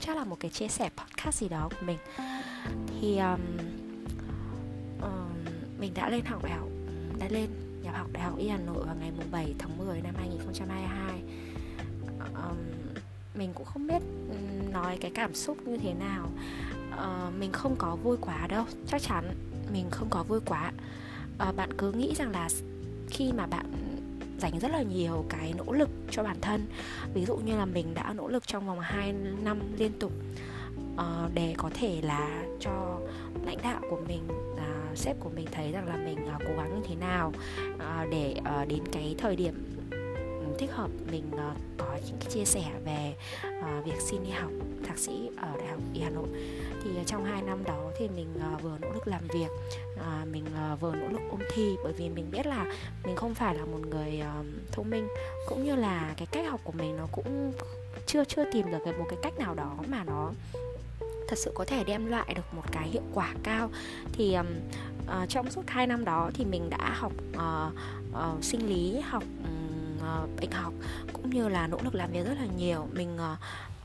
chắc là một cái chia sẻ podcast gì đó của mình. Thì um, um, mình đã lên học đại học đã lên nhập học đại học y Hà Nội vào ngày mùng 7 tháng 10 năm 2022 um, mình cũng không biết nói cái cảm xúc như thế nào. Uh, mình không có vui quá đâu chắc chắn mình không có vui quá. Uh, bạn cứ nghĩ rằng là khi mà bạn dành rất là nhiều cái nỗ lực cho bản thân. Ví dụ như là mình đã nỗ lực trong vòng 2 năm liên tục uh, để có thể là cho lãnh đạo của mình uh, sếp của mình thấy rằng là mình uh, cố gắng như thế nào uh, để uh, đến cái thời điểm thích hợp mình uh, có những cái chia sẻ về uh, việc xin đi học thạc sĩ ở đại học y Hà Nội. Thì uh, trong hai năm đó thì mình uh, vừa nỗ lực làm việc uh, mình uh, vừa nỗ lực ôn thi bởi vì mình biết là mình không phải là một người uh, thông minh cũng như là cái cách học của mình nó cũng chưa chưa tìm được một cái cách nào đó mà nó thật sự có thể đem lại được một cái hiệu quả cao. Thì um, uh, trong suốt hai năm đó thì mình đã học uh, uh, sinh lý học um, uh, bệnh học cũng như là nỗ lực làm việc rất là nhiều. Mình uh,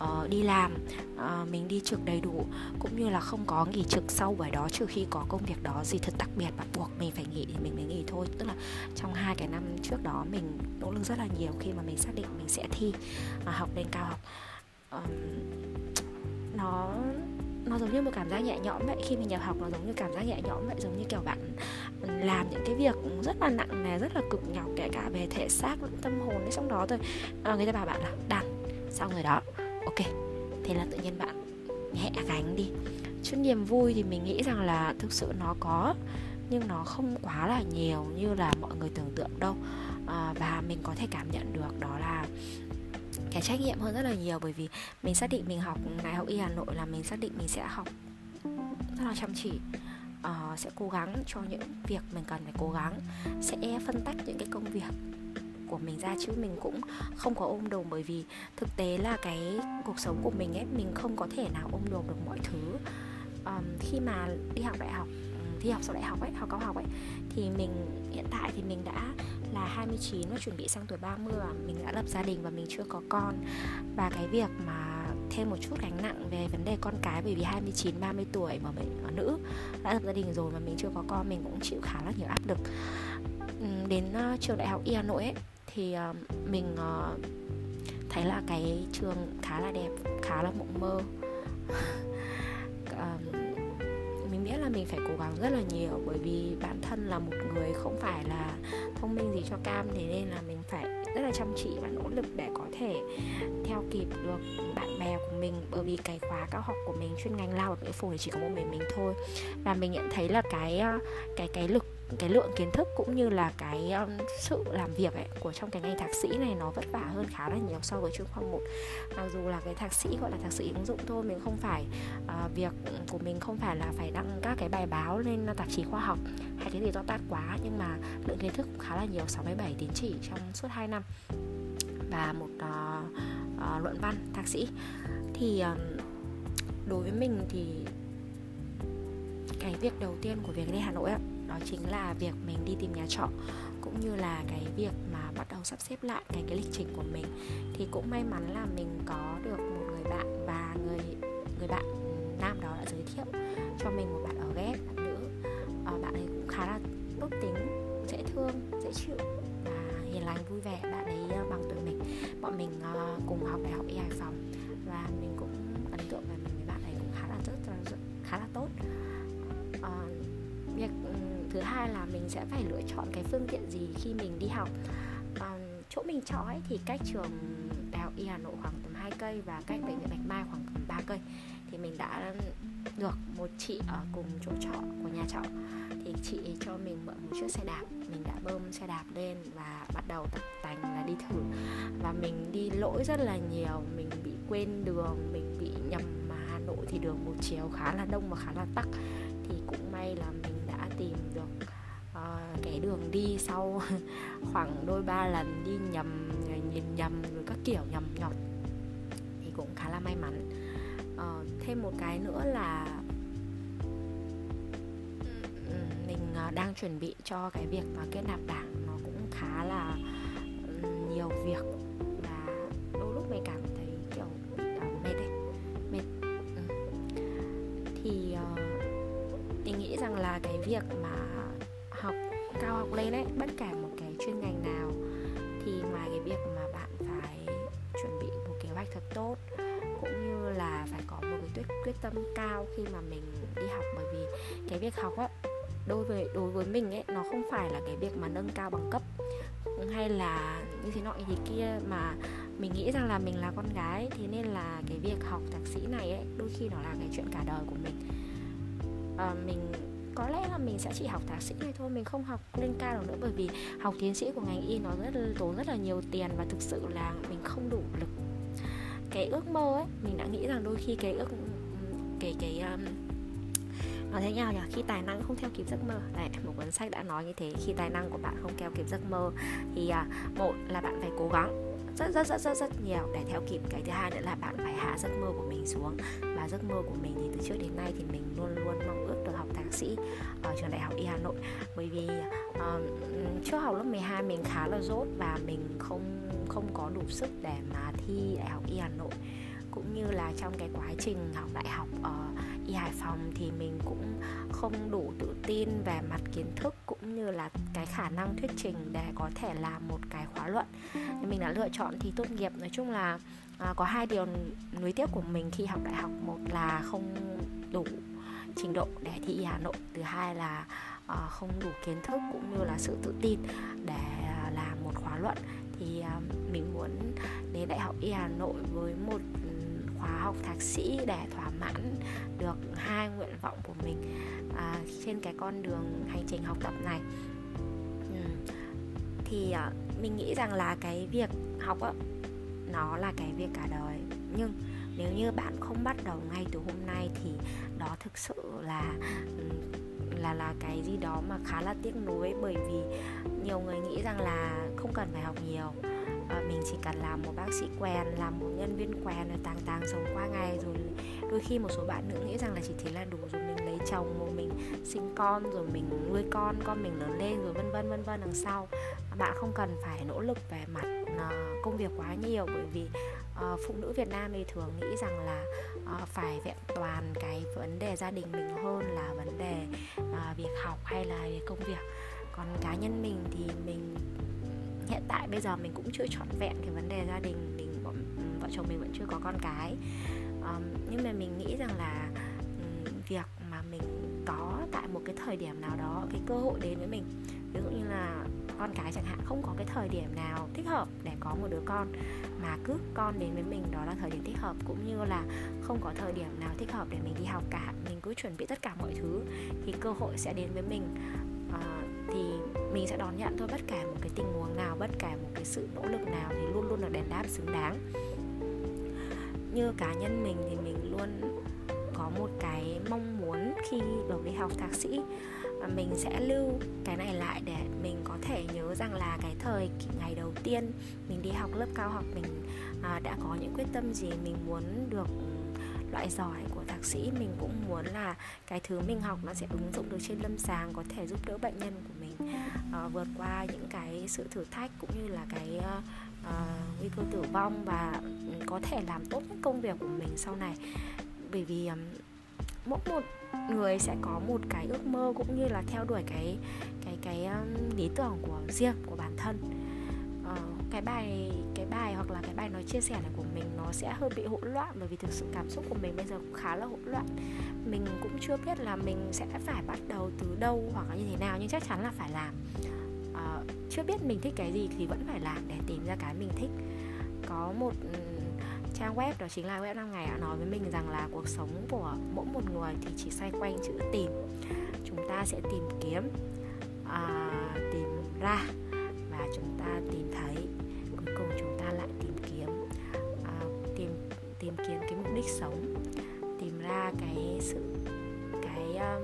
uh, đi làm uh, mình đi trực đầy đủ cũng như là không có nghỉ trực sau buổi đó trừ khi có công việc đó gì thật đặc biệt bắt buộc mình phải nghỉ thì mình mới nghỉ thôi. Tức là trong hai cái năm trước đó mình nỗ lực rất là nhiều khi mà mình xác định mình sẽ thi uh, học lên cao học. Um, nó nó giống như một cảm giác nhẹ nhõm vậy. Khi mình nhập học nó giống như cảm giác nhẹ nhõm vậy. Giống như kiểu bạn làm những cái việc rất là nặng nề rất là cực nhọc kể cả về thể xác lẫn tâm hồn đấy trong đó thôi. À, người ta bảo bạn là đàn xong rồi đó. Ok thế là tự nhiên bạn nhẹ gánh đi. Chứ niềm vui thì mình nghĩ rằng là thực sự nó có nhưng nó không quá là nhiều như là mọi người tưởng tượng đâu. À, và mình có thể cảm nhận được đó là cái trách nhiệm hơn rất là nhiều bởi vì mình xác định mình học đại học y hà nội là mình xác định mình sẽ học rất là chăm chỉ. Uh, sẽ cố gắng cho những việc mình cần phải cố gắng sẽ phân tách những cái công việc của mình ra chứ mình cũng không có ôm đồm bởi vì thực tế là cái cuộc sống của mình ấy mình không có thể nào ôm đồm được mọi thứ. Um, khi mà đi học đại học ừ, thi học sau đại học ấy học cao học ấy thì mình hiện tại thì mình đã là 29 và chuẩn bị sang tuổi 30 và mình đã lập gia đình và mình chưa có con. Và cái việc mà thêm một chút gánh nặng về vấn đề con cái bởi vì 29 30 tuổi mà mình ở nữ đã lập gia đình rồi mà mình chưa có con mình cũng chịu khá là nhiều áp lực. Đến uh, trường đại học y Hà Nội ấy thì uh, mình uh, thấy là cái trường khá là đẹp khá là mộng mơ mình phải cố gắng rất là nhiều, bởi vì bản thân là một người không phải là thông minh gì cho cam, thế nên là mình phải rất là chăm chỉ và nỗ lực để có thể theo kịp được bạn bè của mình. Bởi vì cái khóa cao học của mình chuyên ngành lao động ngữ phổ thì chỉ có một mình mình thôi. Và mình nhận thấy là cái ờ, cái cái lực cái lượng kiến thức cũng như là cái um, sự làm việc ấy của trong cái ngành thạc sĩ này nó vất vả hơn khá là nhiều so với chuyên khoa một. Mặc dù là cái thạc sĩ gọi là thạc sĩ ứng dụng thôi mình không phải uh, việc của mình không phải là phải đăng các cái bài báo lên tạp chí khoa học hay cái gì to tát quá nhưng mà lượng kiến thức cũng khá là nhiều 67 tín chỉ trong suốt 2 năm và một uh, uh, luận văn thạc sĩ. Thì uh, đối với mình thì cái việc đầu tiên của việc lên Hà Nội ấy, đó chính là việc mình đi tìm nhà trọ cũng như là cái việc mà bắt đầu sắp xếp lại cái cái lịch trình của mình. Thì cũng may mắn là mình có được một người bạn và người người bạn nam đó đã giới thiệu cho mình một bạn ở ghép bạn nữ. À, bạn ấy cũng khá là tốt tính dễ thương dễ chịu và hiền lành vui vẻ. Bạn ấy ờ, bằng tuổi mình. Bọn mình uh, cùng học đại học y hải phòng và mình cũng ấn tượng về thứ hai là mình sẽ phải lựa chọn cái phương tiện gì khi mình đi học. À, chỗ mình chọn ấy thì cách trường đại học y hà nội khoảng tầm 2 cây và cách bệnh viện bạch mai khoảng tầm 3 cây. Thì mình đã được một chị ở cùng chỗ trọ của nhà trọ. Thì chị cho mình mượn một chiếc xe đạp. Mình đã bơm xe đạp lên và bắt đầu tập tành là đi thử. Và mình đi lỗi rất là nhiều. Mình bị quên đường mình bị nhầm mà hà nội thì đường một chiều khá là đông và khá là tắc thì cũng may là mình đã tìm được uh, cái đường đi sau khoảng đôi ba lần đi nhầm ờ, nhìn nhầm rồi các kiểu nhầm nhọt thì cũng khá là may mắn. Uh, thêm một cái nữa là ừ, mình uh, đang chuẩn bị cho cái việc mà kết nạp đảng nó cũng khá là việc mà học cao học lên ấy bất kể một cái chuyên ngành nào thì ngoài cái việc mà bạn phải chuẩn bị một kế hoạch thật tốt cũng như là phải có một cái quyết quyết tâm cao khi mà mình đi học. Bởi vì cái việc học á đối với đối với mình ấy nó không phải là cái việc mà nâng cao bằng cấp hay là như thế nọ như thế kia. Mà mình nghĩ rằng là mình là con gái thế nên là cái việc học thạc sĩ này ấy đôi khi nó là cái chuyện cả đời của mình. À, mình mình sẽ chỉ học thạc sĩ này thôi mình không học lên cao được nữa. Bởi vì học tiến sĩ của ngành y nó rất là tốn rất là nhiều tiền và thực sự là mình không đủ lực. Cái ước mơ ấy mình đã nghĩ rằng đôi khi cái ước cái cái um, nói thế nào nhỉ? Khi tài năng không theo kịp giấc mơ. Đấy một cuốn sách đã nói như thế khi tài năng của bạn không theo kịp giấc mơ thì uh, một là bạn phải cố gắng rất rất rất rất rất nhiều. Để theo kịp cái thứ hai nữa là bạn phải hạ giấc mơ của mình xuống. Và giấc mơ của mình thì từ trước đến nay thì mình luôn luôn mong ước được học thạc sĩ ở trường đại học y hà nội. Bởi vì uh, trước học lớp 12 mình khá là dốt và mình không không có đủ sức để mà thi đại học y hà nội cũng như là trong cái quá trình học đại học ở y Hải Phòng thì mình cũng không đủ tự tin về mặt kiến thức cũng như là cái khả năng thuyết trình để có thể làm một cái khóa luận. Nên mình đã lựa chọn thì tốt nghiệp. Nói chung là à, có hai điều nuối tiếc của mình khi học đại học. Một là không đủ trình độ để thi y Hà Nội. Thứ hai là à, không đủ kiến thức cũng như là sự tự tin để à, làm một khóa luận. Thì à, mình muốn đến đại học y Hà Nội với một khóa học thạc sĩ để thỏa mãn được hai nguyện vọng của mình à, trên cái con đường hành trình học tập này. Ừ. thì à, mình nghĩ rằng là cái việc học á nó là cái việc cả đời. Nhưng nếu như bạn không bắt đầu ngay từ hôm nay thì đó thực sự là ừ, là là cái gì đó mà khá là tiếc nuối bởi vì nhiều người nghĩ rằng là không cần phải học nhiều à, mình chỉ cần làm một bác sĩ quèn làm một nhân viên quèn rồi tàng tàng sống qua ngày rồi đôi khi một số bạn nữ nghĩ rằng là chỉ thế là đủ rồi mình lấy chồng rồi mình sinh con rồi mình nuôi con con mình lớn lên rồi vân vân vân vân đằng sau. Bạn không cần phải nỗ lực về mặt ờ, công việc quá nhiều bởi vì uh, phụ nữ Việt Nam thì thường nghĩ rằng là uh, phải vẹn toàn cái vấn đề gia đình mình hơn là vấn đề uh, việc học hay là việc công việc. Còn cá nhân mình thì mình hiện tại bây giờ mình cũng chưa trọn vẹn cái vấn đề gia đình mình vợ, vợ chồng mình vẫn chưa có con cái. Um, nhưng mà mình nghĩ rằng là um, việc mà mình có tại một cái thời điểm nào đó cái cơ hội đến với mình ví dụ như là con cái chẳng hạn không có cái thời điểm nào thích hợp để có một đứa con mà cứ con đến với mình đó là thời điểm thích hợp cũng như là không có thời điểm nào thích hợp để mình đi học cả mình cứ chuẩn bị tất cả mọi thứ thì cơ hội sẽ đến với mình. Uh, thì mình sẽ đón nhận thôi, bất cả một cái tình huống nào, bất cả một cái sự nỗ lực nào thì luôn luôn là đền đáp xứng đáng. Như cá nhân mình thì mình luôn có một cái mong muốn khi được đi học thạc sĩ. Mình sẽ lưu cái này lại để mình có thể nhớ rằng là cái thời ngày đầu tiên mình đi học lớp cao học, mình à, đã có những quyết tâm gì, mình muốn được loại giỏi của thạc sĩ, mình cũng muốn là cái thứ mình học nó sẽ ứng dụng được trên lâm sàng, có thể giúp đỡ bệnh nhân của mình uh, vượt qua những cái sự thử thách cũng như là cái uh, nguy cơ tử vong và ừ, có thể làm tốt nhất công việc của mình sau này. Bởi vì um, mỗi một người sẽ có một cái ước mơ cũng như là theo đuổi cái cái cái um, lý tưởng của riêng của bản thân. Uh, cái bài cái bài hoặc là cái bài nói chia sẻ này của nó sẽ hơi bị hỗn loạn bởi vì thực sự cảm xúc của mình bây giờ cũng khá là hỗn loạn. Mình cũng chưa biết là mình sẽ phải bắt đầu từ đâu hoặc là như thế nào nhưng chắc chắn là phải làm. Uh, chưa biết mình thích cái gì thì vẫn phải làm để tìm ra cái mình thích. Có một ừ, trang web đó chính là web 5 ngày đã nói với mình rằng là cuộc sống của mỗi một người thì chỉ xoay quanh chữ tìm. Chúng ta sẽ tìm kiếm à, tìm ra và chúng ta tìm thấy. Cuối cùng chúng ta lại tìm kiếm đích sống tìm ra cái sự cái um,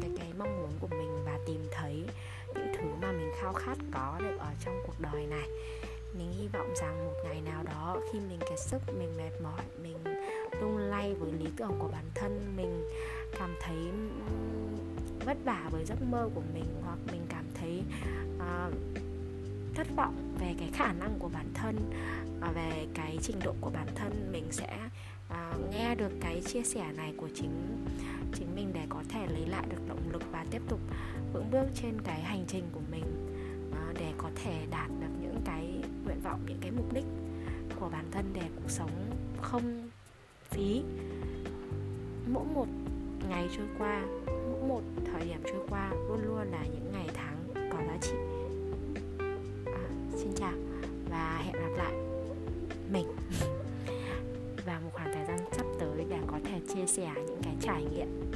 cái cái mong muốn của mình và tìm thấy những thứ mà mình khao khát có được ở trong cuộc đời này. Mình hy vọng rằng một ngày nào đó khi mình kiệt sức mình mệt mỏi mình lung lay với lý tưởng của bản thân mình cảm thấy vất vả với giấc mơ của mình hoặc mình cảm thấy uh, thất vọng về cái khả năng của bản thân uh, về cái trình độ của bản thân mình sẽ uh, được cái chia sẻ này của chính chính mình để có thể lấy lại được động lực và tiếp tục vững bước trên cái hành trình của mình ờ, để có thể đạt được những cái nguyện vọng, những cái mục đích của bản thân để cuộc sống không phí. Mỗi một ngày trôi qua, mỗi một thời điểm trôi qua, luôn một khoảng thời gian sắp tới để